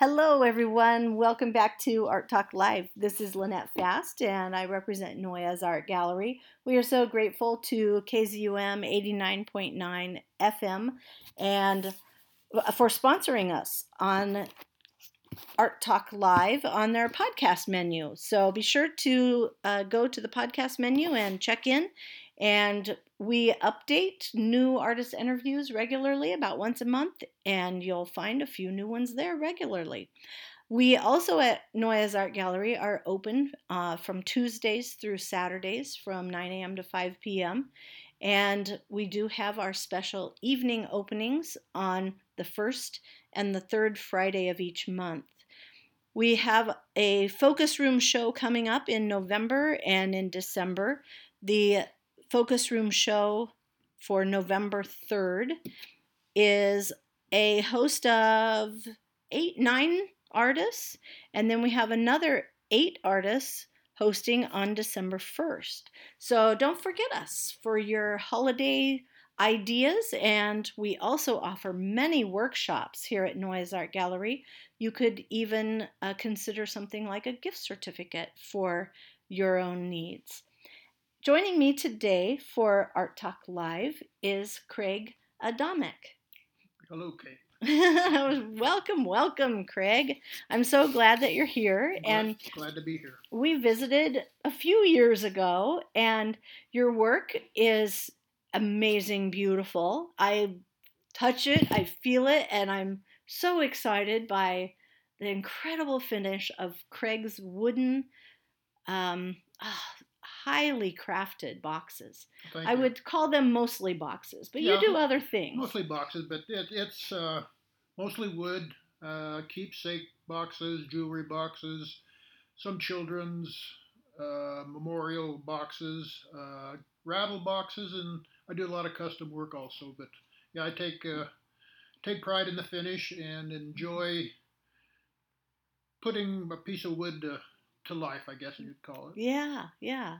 Hello, everyone. Welcome back to Art Talk Live. This is Lynette Fast, and I represent Noyes Art Gallery. We are so grateful to KZUM 89.9 FM and for sponsoring us on Art Talk Live on their podcast menu. So be sure to uh, go to the podcast menu and check in and we update new artist interviews regularly, about once a month, and you'll find a few new ones there regularly. We also at Noyes Art Gallery are open uh, from Tuesdays through Saturdays from 9 a.m. to 5 p.m. And we do have our special evening openings on the first and the third Friday of each month. We have a focus room show coming up in November and in December. The focus room show for November 3rd is a host of eight, nine artists, and then we have another eight artists hosting on December 1st. So don't forget us for your holiday ideas, and we also offer many workshops here at Noyes Art Gallery. You could even uh, consider something like a gift certificate for your own needs. Joining me today for Art Talk Live is Craig Adamek. Hello, Kate. welcome, welcome, Craig. I'm so glad that you're here. Glad, and glad to be here. We visited a few years ago, and your work is amazing, beautiful. I touch it, I feel it, and I'm so excited by the incredible finish of Craig's wooden um, oh, highly crafted boxes. Thank I you. would call them mostly boxes, but Yeah, you do other things. Mostly boxes, but it, it's uh, mostly wood, uh, keepsake boxes, jewelry boxes, some children's uh, memorial boxes, uh, rattle boxes, and I do a lot of custom work also. But yeah, I take uh, take pride in the finish and enjoy putting a piece of wood to, life, I guess you'd call it. Yeah, yeah.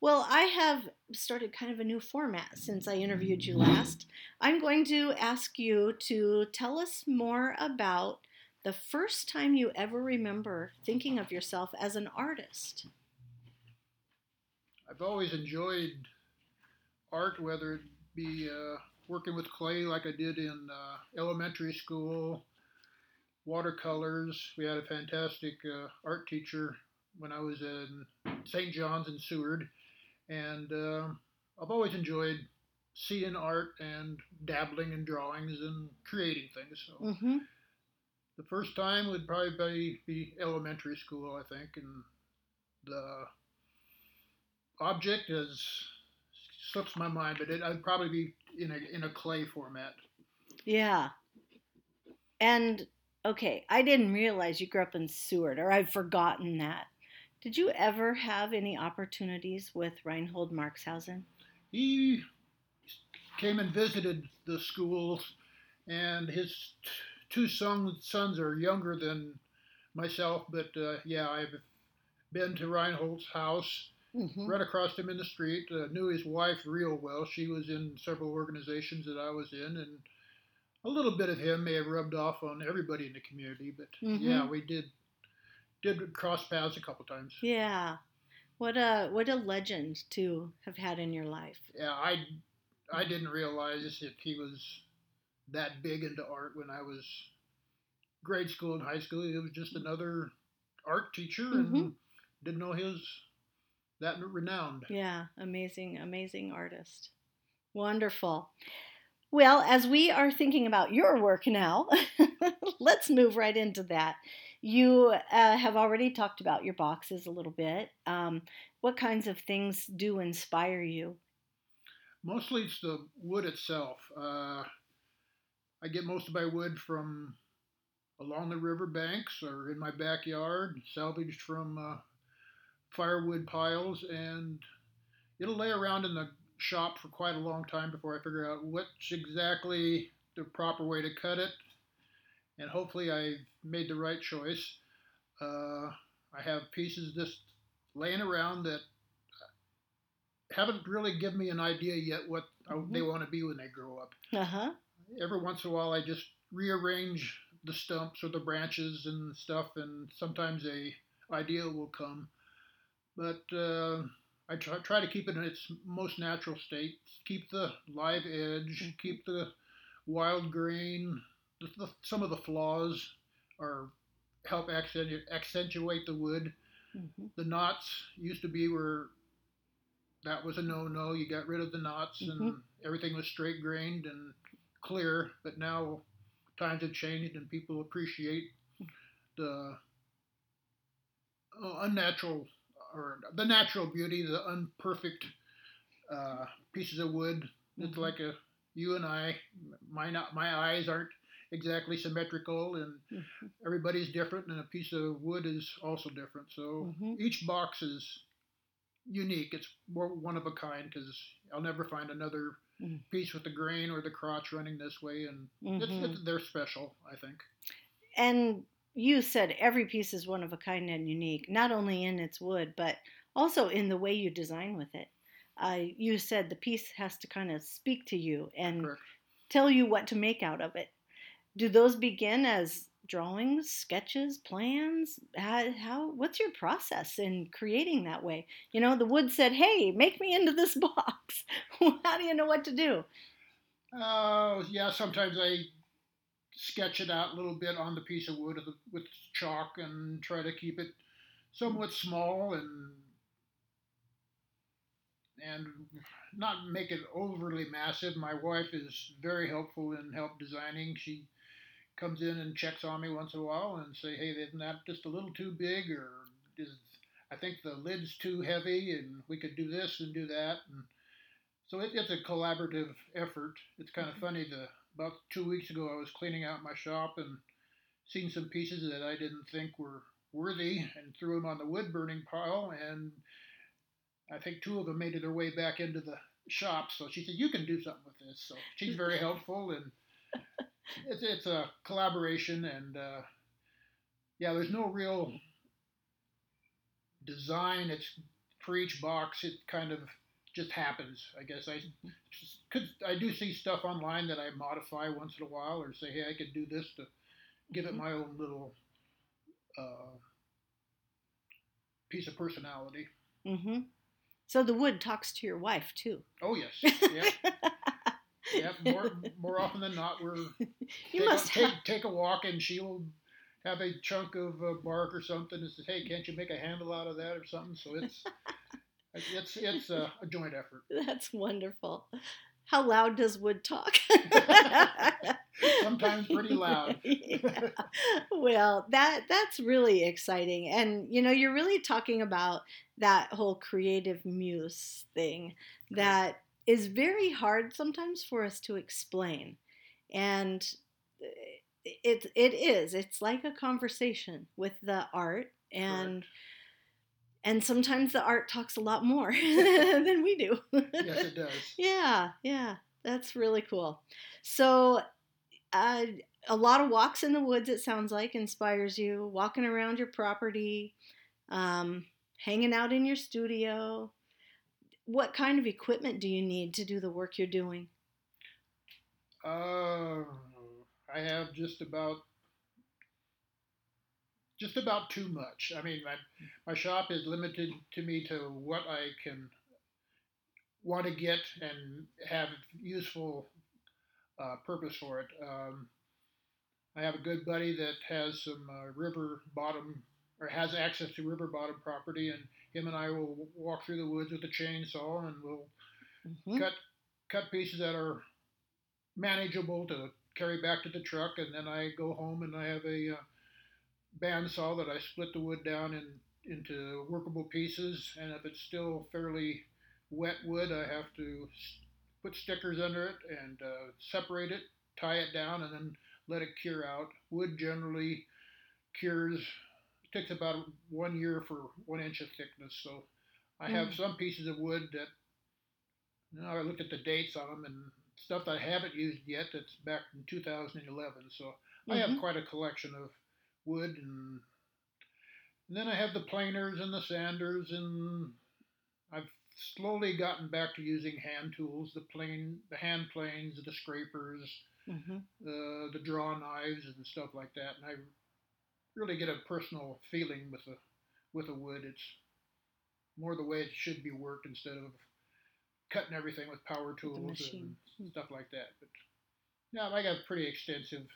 Well, I have started kind of a new format since I interviewed you last. I'm going to ask you to tell us more about the first time you ever remember thinking of yourself as an artist. I've always enjoyed art, whether it be uh, working with clay like I did in uh, elementary school, watercolors. We had a fantastic uh, art teacher when I was in St. John's in Seward, and uh, I've always enjoyed seeing art and dabbling in drawings and creating things. So Mm-hmm. the first time would probably be, elementary school, I think, and the object is slips my mind, but it, I'd probably be in a in a clay format. Yeah. And okay, I didn't realize you grew up in Seward, or I've forgotten that. Did you ever have any opportunities with Reinhold Marxhausen? He came and visited the schools, and his t- two son, sons are younger than myself, but uh, yeah, I've been to Reinhold's house, Mm-hmm. right across him in the street. Uh, knew his wife real well. She was in several organizations that I was in, and a little bit of him may have rubbed off on everybody in the community. But Mhm. yeah, we did did cross paths a couple times. Yeah. What a what a legend to have had in your life. yeah, I I didn't realize if he was that big into art when I was grade school and high school. He was just another art teacher and Mhm. didn't know he was that renowned. Yeah, amazing, amazing artist. Wonderful. Well, as we are thinking about your work now, let's move right into that. You uh, have already talked about your boxes a little bit. Um, what kinds of things do inspire you? Mostly it's the wood itself. Uh, I get most of my wood from along the river banks or in my backyard, salvaged from uh, firewood piles, and it'll lay around in the shop for quite a long time before I figure out what's exactly the proper way to cut it. And hopefully, I made the right choice. Uh, I have pieces just laying around that haven't really given me an idea yet what mm-hmm. they want to be when they grow up. Uh-huh. Every once in a while, I just rearrange the stumps or the branches and stuff, and sometimes a idea will come. But uh, I try, try, to keep it in its most natural state. Keep the live edge. Mm-hmm. Keep the wild grain. The, the, some of the flaws are help accentuate, accentuate the wood. Mm-hmm. The knots used to be where that was a no-no. You got rid of the knots mm-hmm. and everything was straight grained and clear. But now times have changed and people appreciate the uh, unnatural or the natural beauty, the unperfect uh, pieces of wood. Mm-hmm. It's like a you and I, my not my eyes aren't exactly symmetrical, and mm-hmm. everybody's different, and a piece of wood is also different. So mm-hmm. each box is unique. It's more one of a kind because I'll never find another mm-hmm. piece with the grain or the crotch running this way, and it's, it's, mm-hmm. they're special, I think. And you said every piece is one of a kind and unique, not only in its wood, but also in the way you design with it. Uh, you said the piece has to kind of speak to you and Correct. tell you what to make out of it. Do those begin as drawings, sketches, plans? How, how what's your process in creating that way? You know, the wood said, "Hey, make me into this box." how do you know what to do? Oh, uh, yeah, sometimes I sketch it out a little bit on the piece of wood with chalk and try to keep it somewhat small and and not make it overly massive. My wife is very helpful in help designing. She comes in and checks on me once in a while and say, "Hey, isn't that just a little too big?" or "Is I think the lid's too heavy, and we could do this and do that." And so it, it's a collaborative effort. It's kind of mm-hmm. funny. The about two weeks ago, I was cleaning out my shop and seen some pieces that I didn't think were worthy, and threw them on the wood burning pile. And I think two of them made their way back into the shop. So she said, "You can do something with this." So she's very helpful and it's, it's a collaboration, and uh, yeah, there's no real design. It's for each box. It kind of just happens. I guess I could I do see stuff online that I modify once in a while, or say, hey, I could do this to give it mm-hmm. my own little uh, piece of personality. Mm-hmm. So the wood talks to your wife too. Oh yes. Yeah. Yeah, more more often than not, we're you take, must a, take, take a walk and she'll have a chunk of uh, bark or something and says, "Hey, can't you make a handle out of that or something?" So it's it's it's a, a joint effort. That's wonderful. How loud does wood talk? Sometimes pretty loud. yeah. Well, that that's really exciting, and you know, you're really talking about that whole creative muse thing that is very hard sometimes for us to explain. And it, it is. It's like a conversation with the art and and sometimes the art talks a lot more than we do. yes, it does. Yeah, yeah, that's really cool. So, uh, a lot of walks in the woods. It sounds like inspires you. Walking around your property, um, hanging out in your studio, what kind of equipment do you need to do the work you're doing? Uh, I have just about just about too much. I mean, my my shop is limited to me to what I can want to get and have useful uh, purpose for it. Um, I have a good buddy that has some uh, river bottom or has access to river bottom property, and him and I will walk through the woods with a chainsaw and we'll mm-hmm. cut cut pieces that are manageable to carry back to the truck, and then I go home and I have a uh, bandsaw that I split the wood down in, into workable pieces, and if it's still fairly wet wood, I have to put stickers under it and uh, separate it, tie it down, and then let it cure out. Wood generally cures takes about one year for one inch of thickness. So I have Mm. some pieces of wood that you know, I looked at the dates on them and stuff that I haven't used yet. That's back in 2011. So I have Mhm. quite a collection of wood and, and then I have the planers and the sanders and I've slowly gotten back to using hand tools, the plane, the hand planes, the scrapers, Mm-hmm. uh, the draw knives and stuff like that. And I really get a personal feeling with a with a wood. It's more the way it should be worked instead of cutting everything with power tools and stuff like that. But yeah, I got a pretty extensive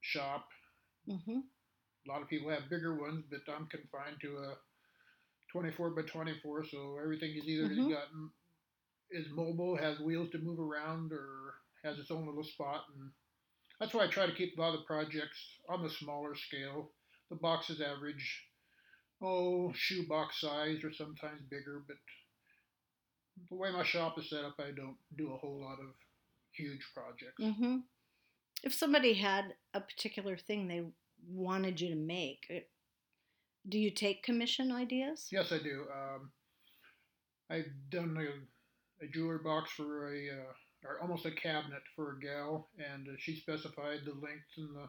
shop. Mm-hmm. A lot of people have bigger ones, but I'm confined to a 24 by 24, so everything is either Mhm. got is mobile, has wheels to move around, or has its own little spot, and that's why I try to keep a lot of the projects on the smaller scale. The boxes average, oh, shoebox size, or sometimes bigger, but the way my shop is set up, I don't do a whole lot of huge projects. Mm-hmm. If somebody had a particular thing they wanted you to make, it- do you take commission ideas? Yes, I do. Um, I've done a, a jewelry box for a, uh, or almost a cabinet for a gal, and uh, she specified the length and the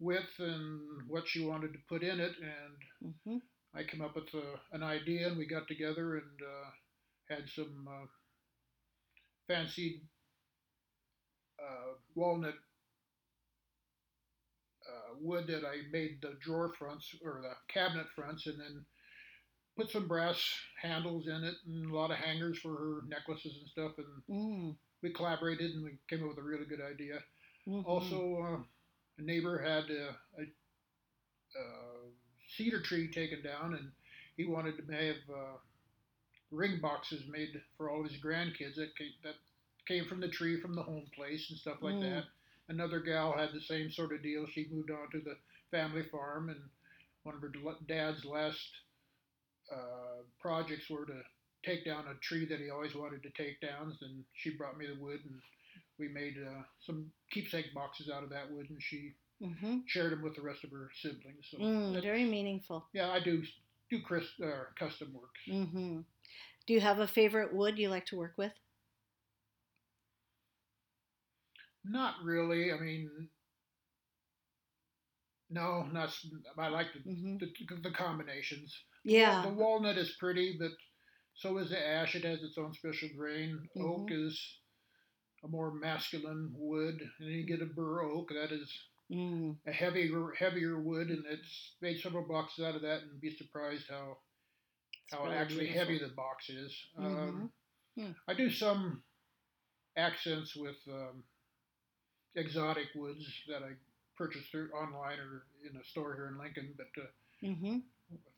width and what she wanted to put in it, and Mm-hmm. I came up with a, an idea, and we got together and uh, had some uh, fancy uh, walnut uh, wood that I made the drawer fronts or the cabinet fronts, and then put some brass handles in it and a lot of hangers for her necklaces and stuff. And Mm. We collaborated and we came up with a really good idea. Mhm. Also, uh, a neighbor had a, a, a cedar tree taken down, and he wanted to have uh, ring boxes made for all his grandkids that came, that came from the tree from the home place and stuff like Mm. that. Another gal had the same sort of deal. She moved on to the family farm, and one of her dad's last uh, projects were to take down a tree that he always wanted to take down. And she brought me the wood, and we made uh, some keepsake boxes out of that wood, and she Mm-hmm. shared them with the rest of her siblings. So Mm, very meaningful. yeah, I do do Chris, uh, custom works. Mm-hmm. Do you have a favorite wood you like to work with? Not really. I mean, no, not. I like the Mm-hmm. the, the combinations. Yeah. The walnut is pretty, but so is the ash. It has its own special grain. Oak Mm-hmm. is a more masculine wood, and then you get a bur oak that is Mm. a heavier heavier wood, and it's made several boxes out of that, and be surprised how It's how really actually beautiful. heavy the box is. Mhm. Um, Hmm. I do some accents with um, exotic woods that I purchase through online or in a store here in Lincoln. But uh, Mm-hmm.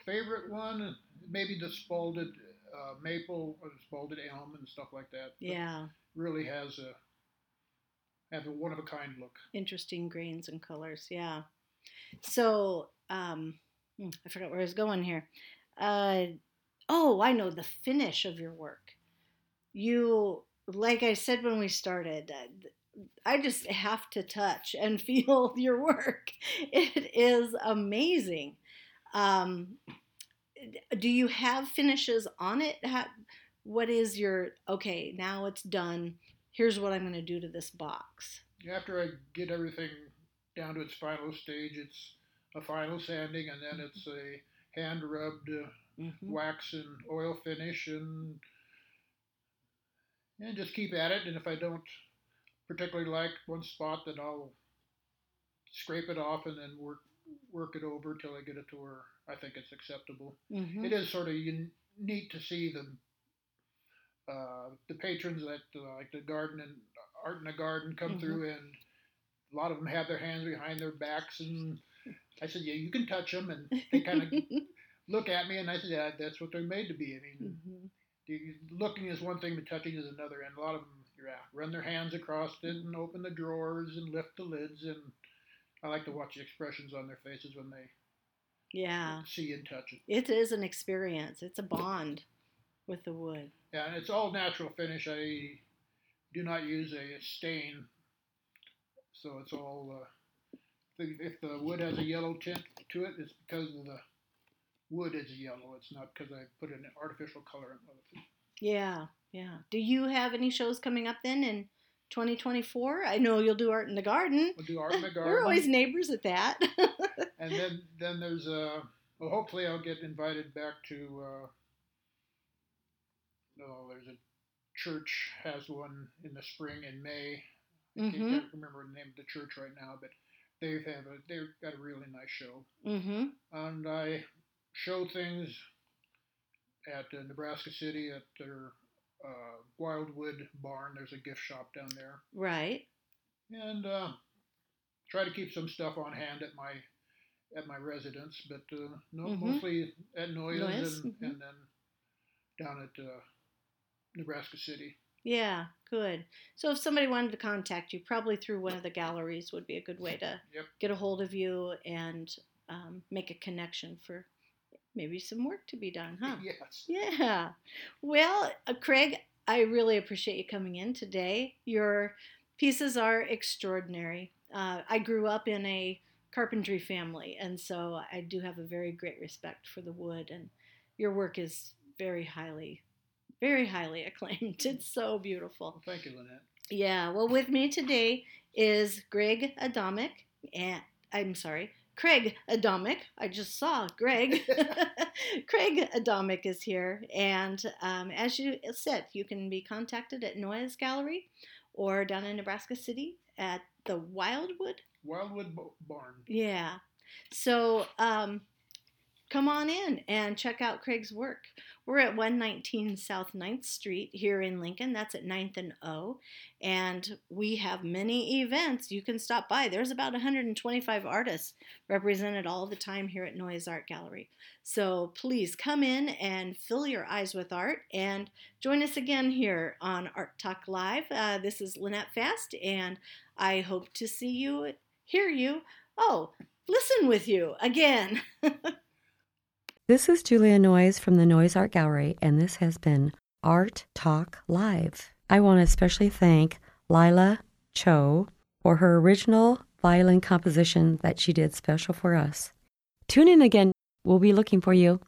favorite one, maybe the spalted uh, maple the elm and stuff like that. Yeah. really has a have a one of a kind look. Interesting grains and colors. Yeah. So, um, hmm, I forgot where I was going here. Uh, oh, I know the finish of your work. You, like I said when we started, uh, I just have to touch and feel your work. It is amazing. Um, do you have finishes on it? Ha what is your okay? Now it's done. Here's what I'm going to do to this box. After I get everything down to its final stage, it's a final sanding, and then it's a hand rubbed. Uh, Mm-hmm. wax and oil finish and and just keep at it and if I don't particularly like one spot then I'll scrape it off and then work work it over till I get it to where I think it's acceptable. Mm-hmm. It is sort of neat to see the uh, the patrons that uh, like the garden and art in the garden come Mhm. through and a lot of them have their hands behind their backs and I said yeah you can touch them and they kind of look at me and I said, yeah, that's what they're made to be. I mean, Mhm. the- looking is one thing, but touching is another. And a lot of them, yeah, run their hands across it and open the drawers and lift the lids. And I like to watch the expressions on their faces when they Yeah, see and touch it. it is an experience. It's a bond with the wood. Yeah, and it's all natural finish. I do not use a stain, so it's all uh, if the wood has a yellow tint to it, it's because of the wood is yellow. It's not because I put an artificial color in it. Yeah, yeah. Do you have any shows coming up then in 2024? I know you'll do art in the garden. We'll do art in the garden. We're always neighbors at that. and then then there's a well, hopefully I'll get invited back to. Uh, no, there's a church has one in the spring in May. I Mhm. can't remember the name of the church right now, but they have a they've got a really nice show, mm-hmm. and I show things at uh, Nebraska City at their uh, Wildwood Barn. There's a gift shop down there, Right. and uh, try to keep some stuff on hand at my at my residence, but uh, no, Mhm. mostly at Noyes, Noyes, and, mhm. and then down at uh, Nebraska City. Yeah, good. So if somebody wanted to contact you, probably through one of the galleries would be a good way to Yep. get a hold of you and um, make a connection for maybe some work to be done, huh? Yes. Yeah. Well, uh, Craig, I really appreciate you coming in today. Your pieces are extraordinary. Uh, I grew up in a carpentry family, and so I do have a very great respect for the wood, and your work is very highly, very highly acclaimed. It's so beautiful. Well, thank you, Lynette. Yeah, well, with me today is Greg Adamek, and I'm sorry, Craig Adamek. I just saw Greg. Craig Adamek is here, and um, as you said, you can be contacted at Noyes Gallery or down in Nebraska City at the Wildwood. Wildwood Barn. Yeah. So um, come on in and check out Craig's work. We're at 119 South 9th Street here in Lincoln. That's at 9th and O. And we have many events. You can stop by. There's about 125 artists represented all the time here at Noyes Art Gallery. So please come in and fill your eyes with art and join us again here on Art Talk Live. Uh, this is Lynette Fast, and I hope to see you, hear you, oh, listen with you again. This is Julia Noyes from the Noyes Art Gallery, and this has been Art Talk Live. I want to especially thank Lila Cho for her original violin composition that she did special for us. Tune in again. We'll be looking for you.